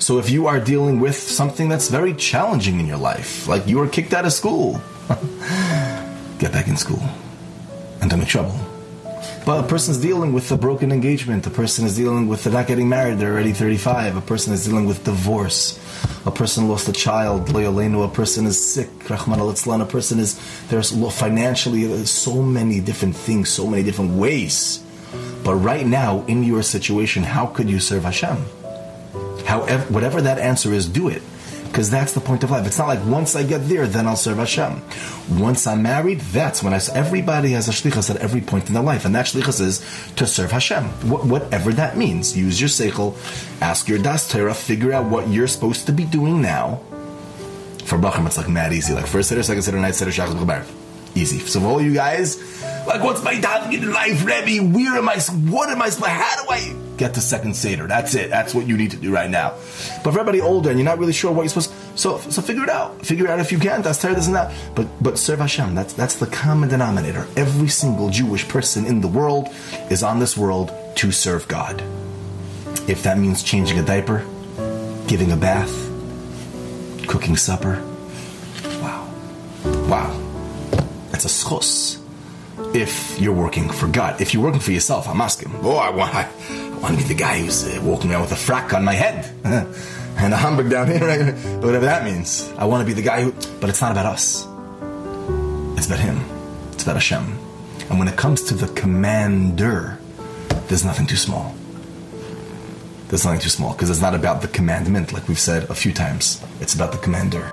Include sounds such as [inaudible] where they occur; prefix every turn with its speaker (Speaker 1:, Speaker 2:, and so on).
Speaker 1: So if you are dealing with something that's very challenging in your life, like you were kicked out of school, [laughs] get back in school and don't make trouble. But a person's dealing with a broken engagement. A person is dealing with not getting married. They're already 35. A person is dealing with divorce. A person lost a child. A person is sick. Rahman al A person is there's financially there's so many different things, so many different ways. But right now, in your situation, how could you serve Hashem? However, whatever that answer is, do it because that's the point of life. It's not like once I get there, then I'll serve Hashem. Once I'm married, that's when I. Everybody has a shlichus at every point in their life, and that shlichus is to serve Hashem, Wh- whatever that means. Use your seichel, ask your das Torah, figure out what you're supposed to be doing now. For Bacham, it's like mad easy. Like first seder, second seder, night seder, shachar, Easy. So for all you guys, like, what's my davening in life, Rebbe? Where am I? What am I? How do I get to second seder? That's it. That's what you need to do right now. But for everybody older and you're not really sure what you're supposed, so so figure it out. Figure it out if you can. That's this and that. But but serve Hashem. That's that's the common denominator. Every single Jewish person in the world is on this world to serve God. If that means changing a diaper, giving a bath, cooking supper, wow, wow, that's a schos if you're working for God. If you're working for yourself, I'm asking, oh, I want, I, want to be the guy who's uh, walking around with a frack on my head [laughs] and a hamburger down here, [laughs] right? whatever that means. I want to be the guy who, but it's not about us. It's about Him. It's about Hashem. And when it comes to the commander, there's nothing too small. There's nothing too small because it's not about the commandment, like we've said a few times. It's about the commander.